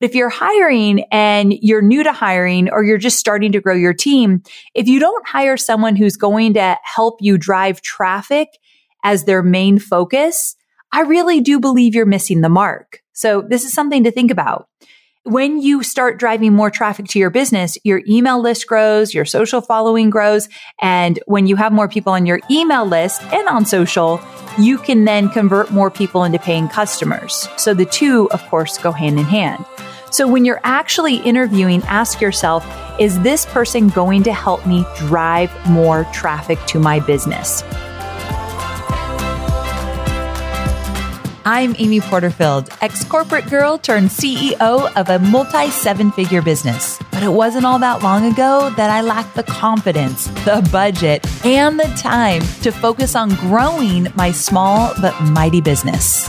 If you're hiring and you're new to hiring or you're just starting to grow your team, if you don't hire someone who's going to help you drive traffic as their main focus, I really do believe you're missing the mark. So this is something to think about. When you start driving more traffic to your business, your email list grows, your social following grows. And when you have more people on your email list and on social, you can then convert more people into paying customers. So the two, of course, go hand in hand. So when you're actually interviewing, ask yourself, is this person going to help me drive more traffic to my business? I'm Amy Porterfield, ex corporate girl turned CEO of a multi seven figure business. But it wasn't all that long ago that I lacked the confidence, the budget, and the time to focus on growing my small but mighty business.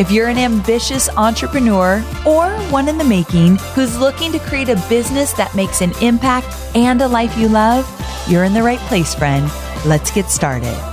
If you're an ambitious entrepreneur or one in the making who's looking to create a business that makes an impact and a life you love, you're in the right place, friend. Let's get started.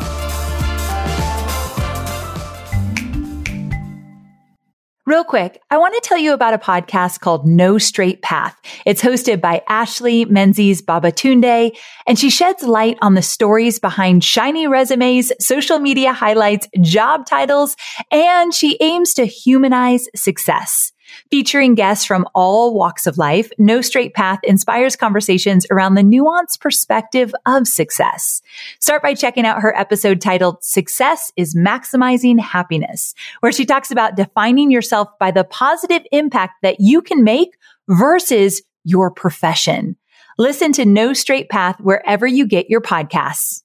Real quick, I want to tell you about a podcast called No Straight Path. It's hosted by Ashley Menzies Babatunde, and she sheds light on the stories behind shiny resumes, social media highlights, job titles, and she aims to humanize success. Featuring guests from all walks of life, No Straight Path inspires conversations around the nuanced perspective of success. Start by checking out her episode titled Success is Maximizing Happiness, where she talks about defining yourself by the positive impact that you can make versus your profession. Listen to No Straight Path wherever you get your podcasts.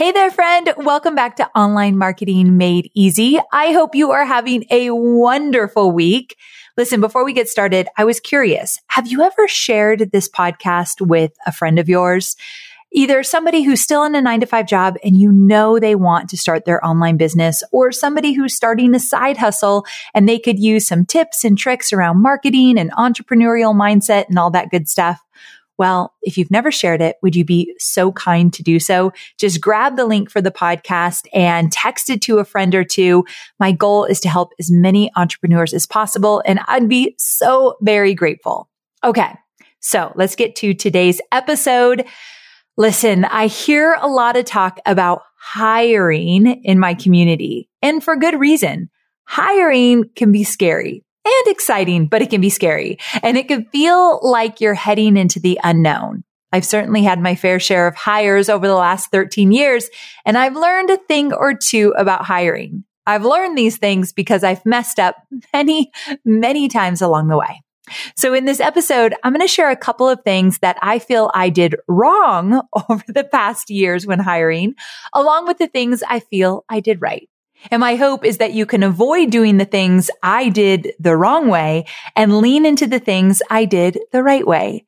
Hey there, friend. Welcome back to Online Marketing Made Easy. I hope you are having a wonderful week. Listen, before we get started, I was curious. Have you ever shared this podcast with a friend of yours? Either somebody who's still in a nine to five job and you know they want to start their online business or somebody who's starting a side hustle and they could use some tips and tricks around marketing and entrepreneurial mindset and all that good stuff. Well, if you've never shared it, would you be so kind to do so? Just grab the link for the podcast and text it to a friend or two. My goal is to help as many entrepreneurs as possible, and I'd be so very grateful. Okay. So let's get to today's episode. Listen, I hear a lot of talk about hiring in my community and for good reason. Hiring can be scary and exciting, but it can be scary and it can feel like you're heading into the unknown. I've certainly had my fair share of hires over the last 13 years, and I've learned a thing or two about hiring. I've learned these things because I've messed up many, many times along the way. So in this episode, I'm going to share a couple of things that I feel I did wrong over the past years when hiring, along with the things I feel I did right. And my hope is that you can avoid doing the things I did the wrong way and lean into the things I did the right way.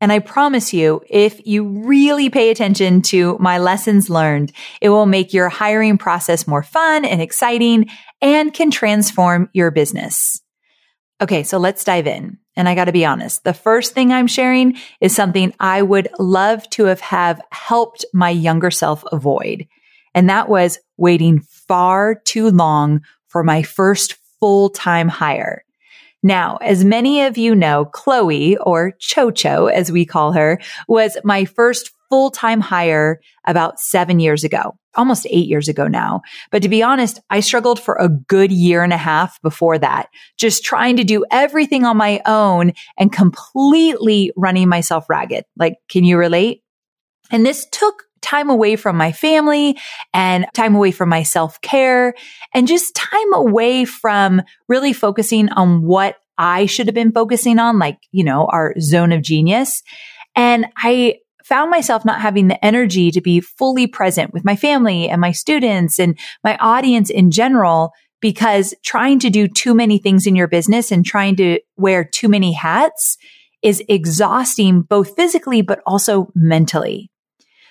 And I promise you, if you really pay attention to my lessons learned, it will make your hiring process more fun and exciting and can transform your business. Okay, so let's dive in. And I got to be honest, the first thing I'm sharing is something I would love to have, have helped my younger self avoid. And that was waiting far too long for my first full time hire. Now, as many of you know, Chloe or Chocho, as we call her, was my first full time hire about seven years ago, almost eight years ago now. But to be honest, I struggled for a good year and a half before that, just trying to do everything on my own and completely running myself ragged. Like, can you relate? And this took time away from my family and time away from my self care and just time away from really focusing on what I should have been focusing on, like, you know, our zone of genius. And I found myself not having the energy to be fully present with my family and my students and my audience in general because trying to do too many things in your business and trying to wear too many hats is exhausting both physically, but also mentally.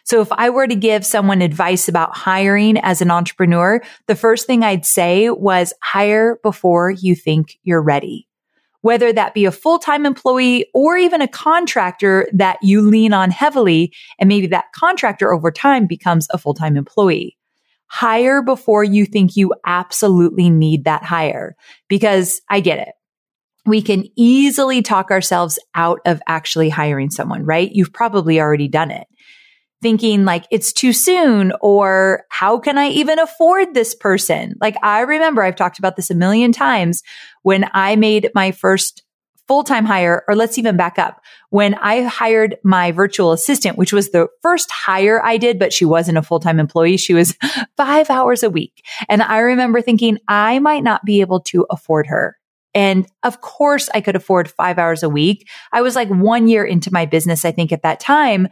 So if I were to give someone advice about hiring as an entrepreneur, the first thing I'd say was hire before you think you're ready. Whether that be a full-time employee or even a contractor that you lean on heavily, and maybe that contractor over time becomes a full-time employee. Hire before you think you absolutely need that hire because I get it we can easily talk ourselves out of actually hiring someone, right? You've probably already done it thinking like it's too soon or how can I even afford this person? Like I remember I've talked about this a million times when I made my first full-time hire, or let's even back up. When I hired my virtual assistant, which was the first hire I did, but she wasn't a full-time employee. She was five hours a week. And I remember thinking I might not be able to afford her. And of course I could afford five hours a week. I was like one year into my business, I think at that time.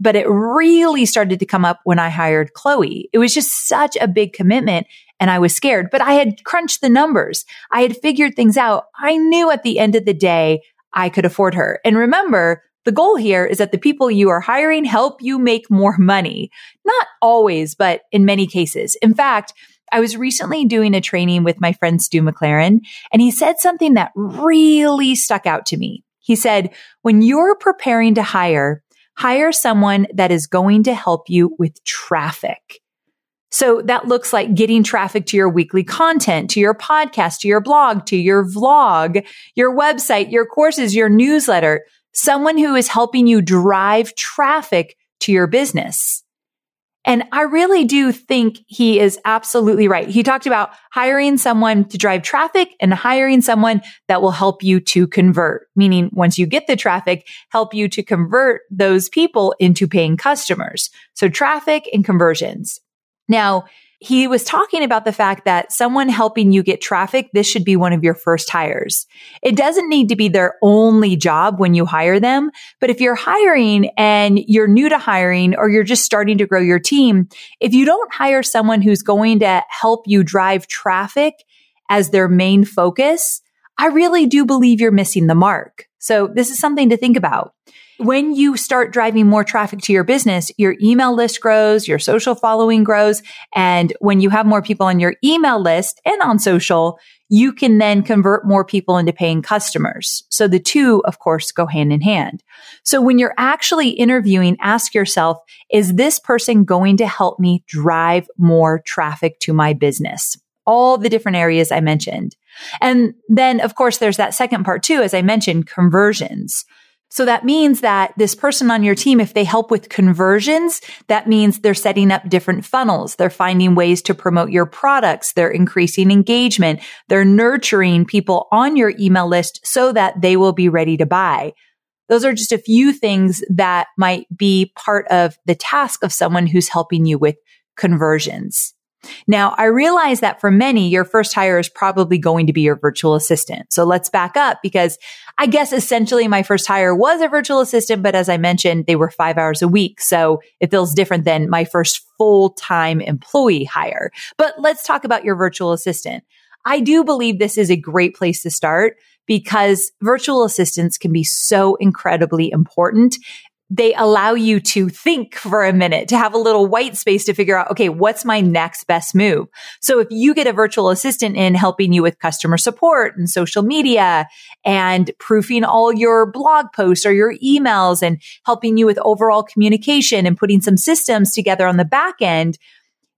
But it really started to come up when I hired Chloe. It was just such a big commitment and I was scared, but I had crunched the numbers. I had figured things out. I knew at the end of the day, I could afford her. And remember, the goal here is that the people you are hiring help you make more money. Not always, but in many cases. In fact, I was recently doing a training with my friend Stu McLaren, and he said something that really stuck out to me. He said, when you're preparing to hire, hire someone that is going to help you with traffic. So that looks like getting traffic to your weekly content, to your podcast, to your blog, to your vlog, your website, your courses, your newsletter, someone who is helping you drive traffic to your business. And I really do think he is absolutely right. He talked about hiring someone to drive traffic and hiring someone that will help you to convert, meaning once you get the traffic, help you to convert those people into paying customers. So traffic and conversions. Now, he was talking about the fact that someone helping you get traffic, this should be one of your first hires. It doesn't need to be their only job when you hire them. But if you're hiring and you're new to hiring or you're just starting to grow your team, if you don't hire someone who's going to help you drive traffic as their main focus, I really do believe you're missing the mark. So this is something to think about. When you start driving more traffic to your business, your email list grows, your social following grows. And when you have more people on your email list and on social, you can then convert more people into paying customers. So the two, of course, go hand in hand. So when you're actually interviewing, ask yourself, is this person going to help me drive more traffic to my business? All the different areas I mentioned. And then, of course, there's that second part too, as I mentioned, conversions. So that means that this person on your team, if they help with conversions, that means they're setting up different funnels. They're finding ways to promote your products. They're increasing engagement. They're nurturing people on your email list so that they will be ready to buy. Those are just a few things that might be part of the task of someone who's helping you with conversions. Now, I realize that for many, your first hire is probably going to be your virtual assistant. So let's back up because I guess essentially my first hire was a virtual assistant, but as I mentioned, they were five hours a week. So it feels different than my first full time employee hire. But let's talk about your virtual assistant. I do believe this is a great place to start because virtual assistants can be so incredibly important they allow you to think for a minute, to have a little white space to figure out, okay, what's my next best move? So if you get a virtual assistant in helping you with customer support and social media and proofing all your blog posts or your emails and helping you with overall communication and putting some systems together on the back end,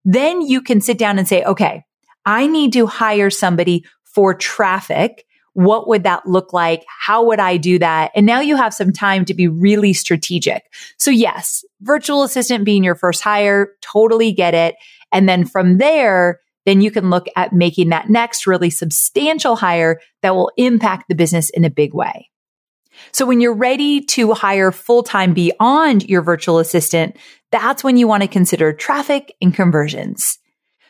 then you can sit down and say, okay, I need to hire somebody for traffic what would that look like? How would I do that? And now you have some time to be really strategic. So yes, virtual assistant being your first hire, totally get it. And then from there, then you can look at making that next really substantial hire that will impact the business in a big way. So when you're ready to hire full time beyond your virtual assistant, that's when you want to consider traffic and conversions.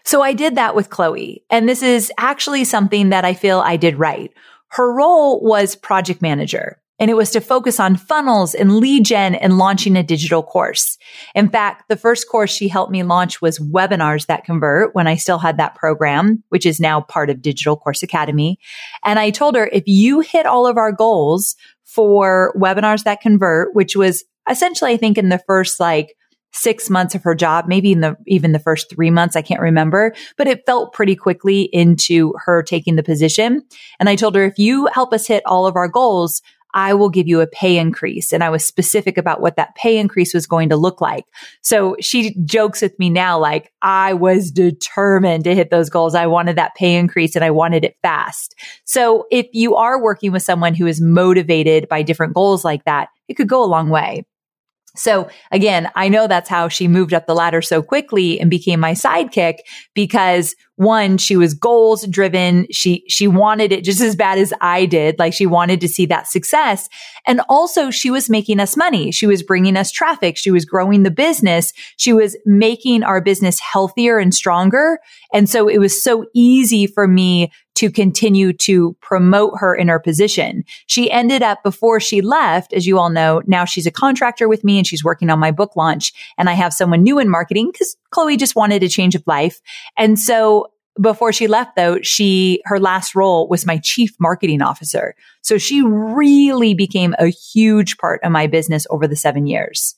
So I did that with Chloe. And this is actually something that I feel I did right. Her role was project manager and it was to focus on funnels and lead gen and launching a digital course. In fact, the first course she helped me launch was webinars that convert when I still had that program, which is now part of Digital Course Academy. And I told her, if you hit all of our goals for webinars that convert, which was essentially, I think in the first like six months of her job, maybe in the, even the first three months. I can't remember, but it felt pretty quickly into her taking the position. And I told her, if you help us hit all of our goals, I will give you a pay increase. And I was specific about what that pay increase was going to look like. So she jokes with me now, like I was determined to hit those goals. I wanted that pay increase and I wanted it fast. So if you are working with someone who is motivated by different goals like that, it could go a long way. So again, I know that's how she moved up the ladder so quickly and became my sidekick because one, she was goals driven. She, she wanted it just as bad as I did. Like she wanted to see that success. And also she was making us money. She was bringing us traffic. She was growing the business. She was making our business healthier and stronger. And so it was so easy for me to continue to promote her in her position. She ended up before she left, as you all know, now she's a contractor with me and she's working on my book launch. And I have someone new in marketing because Chloe just wanted a change of life. And so before she left though, she, her last role was my chief marketing officer. So she really became a huge part of my business over the seven years.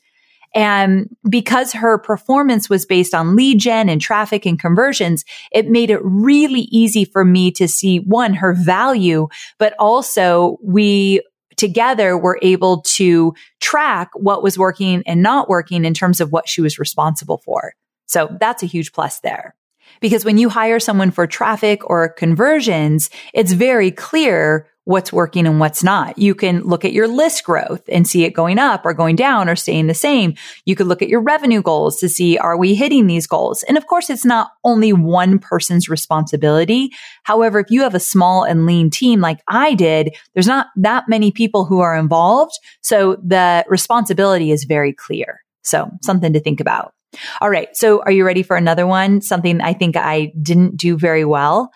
And because her performance was based on lead gen and traffic and conversions, it made it really easy for me to see one, her value, but also we together were able to track what was working and not working in terms of what she was responsible for. So that's a huge plus there. Because when you hire someone for traffic or conversions, it's very clear what's working and what's not. You can look at your list growth and see it going up or going down or staying the same. You could look at your revenue goals to see, are we hitting these goals? And of course, it's not only one person's responsibility. However, if you have a small and lean team like I did, there's not that many people who are involved. So the responsibility is very clear. So something to think about. All right. So are you ready for another one? Something I think I didn't do very well.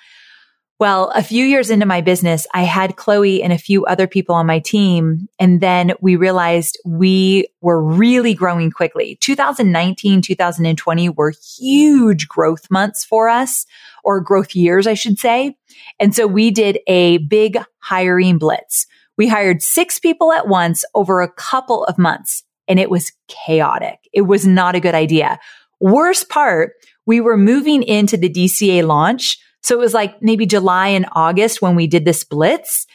Well, a few years into my business, I had Chloe and a few other people on my team. And then we realized we were really growing quickly. 2019, 2020 were huge growth months for us or growth years, I should say. And so we did a big hiring blitz. We hired six people at once over a couple of months and it was chaotic. It was not a good idea. Worst part, we were moving into the DCA launch. So it was like maybe July and August when we did the blitz.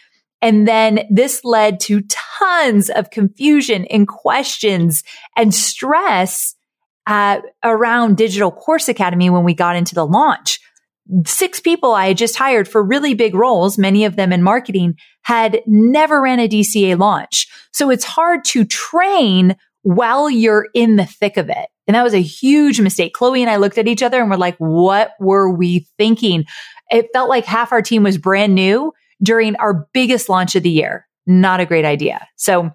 And then this led to tons of confusion and questions and stress uh, around Digital Course Academy when we got into the launch. Six people I had just hired for really big roles, many of them in marketing, had never ran a DCA launch. So it's hard to train while you're in the thick of it. And that was a huge mistake. Chloe and I looked at each other and we're like, what were we thinking? It felt like half our team was brand new during our biggest launch of the year. Not a great idea. So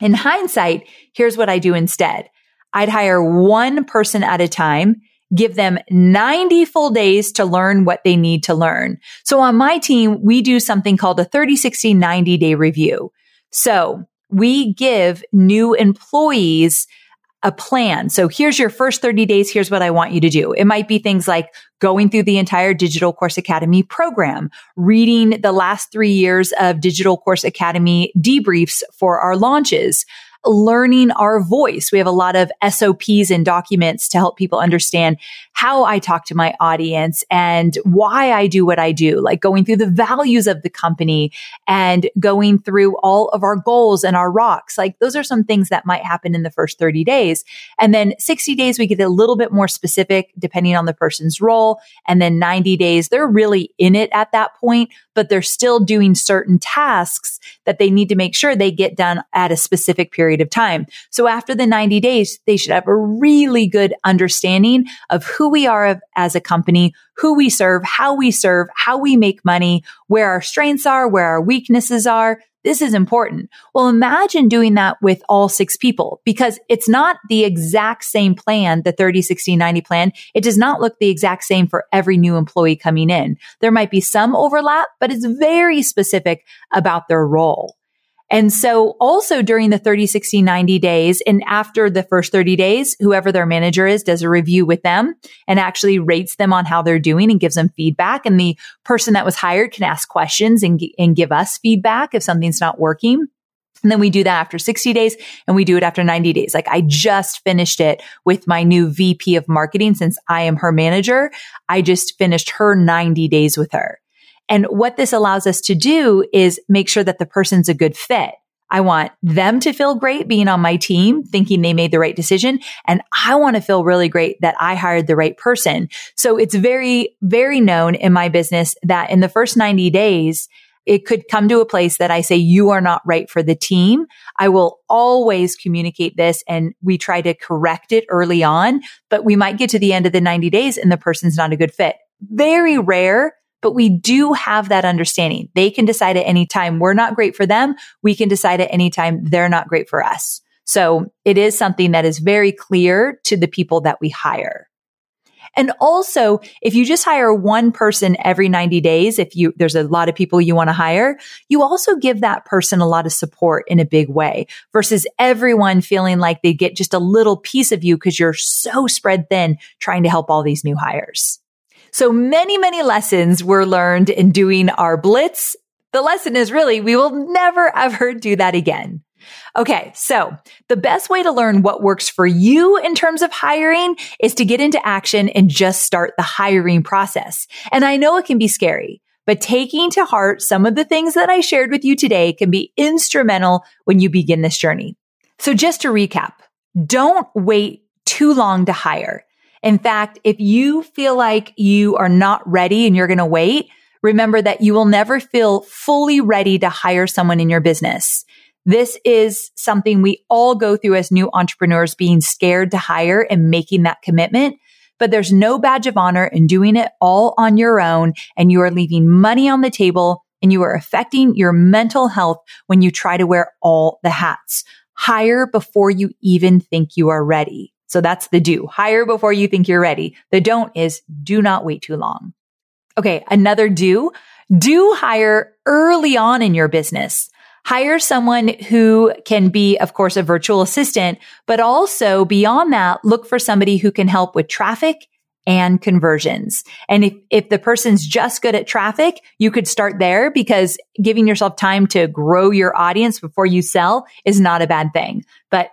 in hindsight, here's what I do instead. I'd hire one person at a time, give them 90 full days to learn what they need to learn. So on my team, we do something called a 30, 60, 90 day review. So we give new employees a plan. So here's your first 30 days. Here's what I want you to do. It might be things like going through the entire Digital Course Academy program, reading the last three years of Digital Course Academy debriefs for our launches, learning our voice. We have a lot of SOPs and documents to help people understand how I talk to my audience and why I do what I do, like going through the values of the company and going through all of our goals and our rocks. Like those are some things that might happen in the first 30 days. And then 60 days, we get a little bit more specific depending on the person's role. And then 90 days, they're really in it at that point, but they're still doing certain tasks that they need to make sure they get done at a specific period of time. So after the 90 days, they should have a really good understanding of who we are as a company, who we serve, how we serve, how we make money, where our strengths are, where our weaknesses are. This is important. Well, imagine doing that with all six people because it's not the exact same plan, the 30, 60, 90 plan. It does not look the exact same for every new employee coming in. There might be some overlap, but it's very specific about their role. And so also during the 30, 60, 90 days and after the first 30 days, whoever their manager is does a review with them and actually rates them on how they're doing and gives them feedback. And the person that was hired can ask questions and, and give us feedback if something's not working. And then we do that after 60 days and we do it after 90 days. Like I just finished it with my new VP of marketing since I am her manager. I just finished her 90 days with her. And what this allows us to do is make sure that the person's a good fit. I want them to feel great being on my team, thinking they made the right decision. And I want to feel really great that I hired the right person. So it's very, very known in my business that in the first 90 days, it could come to a place that I say, you are not right for the team. I will always communicate this and we try to correct it early on, but we might get to the end of the 90 days and the person's not a good fit. Very rare, but we do have that understanding. They can decide at any time we're not great for them. We can decide at any time they're not great for us. So it is something that is very clear to the people that we hire. And also, if you just hire one person every 90 days, if you, there's a lot of people you want to hire, you also give that person a lot of support in a big way versus everyone feeling like they get just a little piece of you because you're so spread thin trying to help all these new hires. So many, many lessons were learned in doing our blitz. The lesson is really we will never ever do that again. Okay. So the best way to learn what works for you in terms of hiring is to get into action and just start the hiring process. And I know it can be scary, but taking to heart some of the things that I shared with you today can be instrumental when you begin this journey. So just to recap, don't wait too long to hire. In fact, if you feel like you are not ready and you're going to wait, remember that you will never feel fully ready to hire someone in your business. This is something we all go through as new entrepreneurs being scared to hire and making that commitment. But there's no badge of honor in doing it all on your own. And you are leaving money on the table and you are affecting your mental health when you try to wear all the hats. Hire before you even think you are ready. So that's the do. Hire before you think you're ready. The don't is do not wait too long. Okay. Another do. Do hire early on in your business. Hire someone who can be, of course, a virtual assistant, but also beyond that, look for somebody who can help with traffic and conversions. And if, if the person's just good at traffic, you could start there because giving yourself time to grow your audience before you sell is not a bad thing. But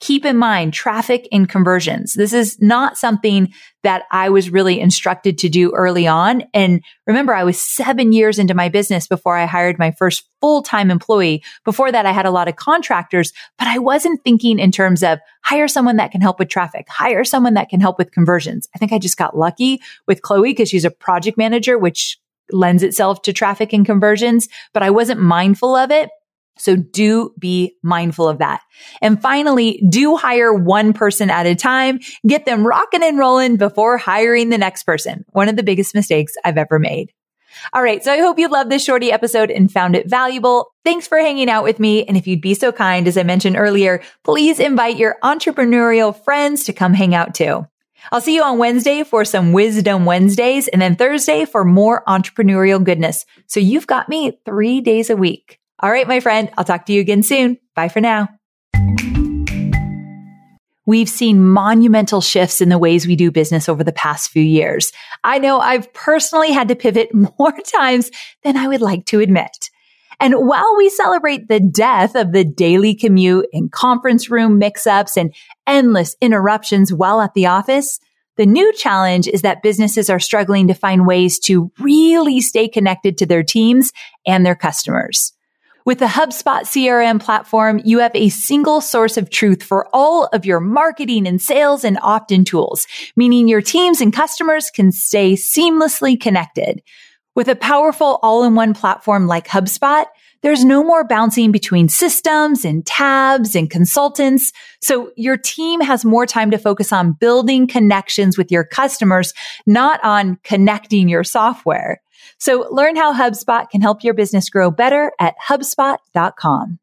keep in mind traffic and conversions. This is not something that I was really instructed to do early on. And remember, I was seven years into my business before I hired my first full time employee. Before that, I had a lot of contractors, but I wasn't thinking in terms of hire someone that can help with traffic, hire someone that can help with conversions. I think I just got lucky with Chloe because she's a project manager, which lends itself to traffic and conversions, but I wasn't mindful of it. So do be mindful of that. And finally, do hire one person at a time. Get them rocking and rolling before hiring the next person. One of the biggest mistakes I've ever made. All right. So I hope you loved this shorty episode and found it valuable. Thanks for hanging out with me. And if you'd be so kind, as I mentioned earlier, please invite your entrepreneurial friends to come hang out too. I'll see you on Wednesday for some Wisdom Wednesdays and then Thursday for more entrepreneurial goodness. So you've got me three days a week. All right, my friend, I'll talk to you again soon. Bye for now. We've seen monumental shifts in the ways we do business over the past few years. I know I've personally had to pivot more times than I would like to admit. And while we celebrate the death of the daily commute and conference room mix-ups and endless interruptions while at the office, the new challenge is that businesses are struggling to find ways to really stay connected to their teams and their customers. With the HubSpot CRM platform, you have a single source of truth for all of your marketing and sales and opt-in tools, meaning your teams and customers can stay seamlessly connected. With a powerful all-in-one platform like HubSpot, there's no more bouncing between systems and tabs and consultants. So your team has more time to focus on building connections with your customers, not on connecting your software. So learn how HubSpot can help your business grow better at HubSpot.com.